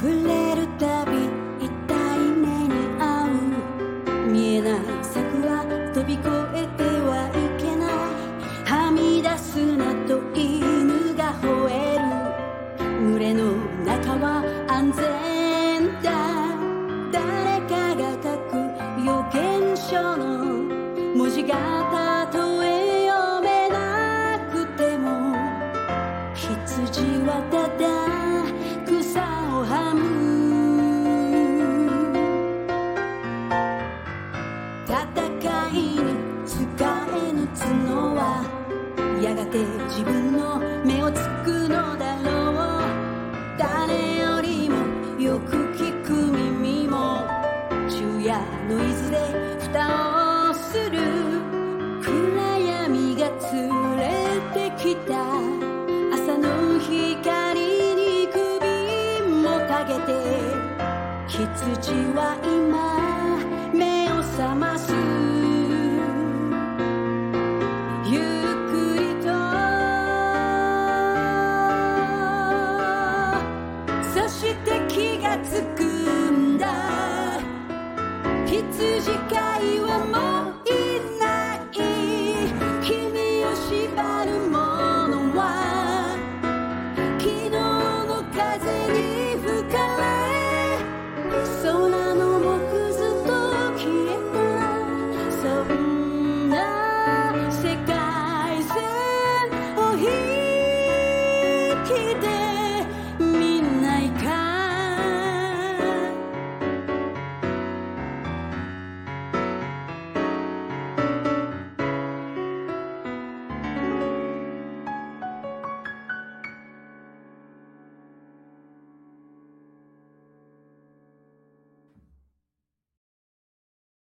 触れるたび痛い目に遭う見えない桜飛び越えてはいけないはみ出すなと犬が吠える群れの中は安全だ誰かが書く予見書の文字がたとえ読めなくても羊はただて自分の目をつくのだろう誰よりもよく聞く耳も昼夜の伊豆で蓋をする暗闇が連れてきた朝の光に首もかけて羊は今目を覚まて気がつくんだ。羊飼い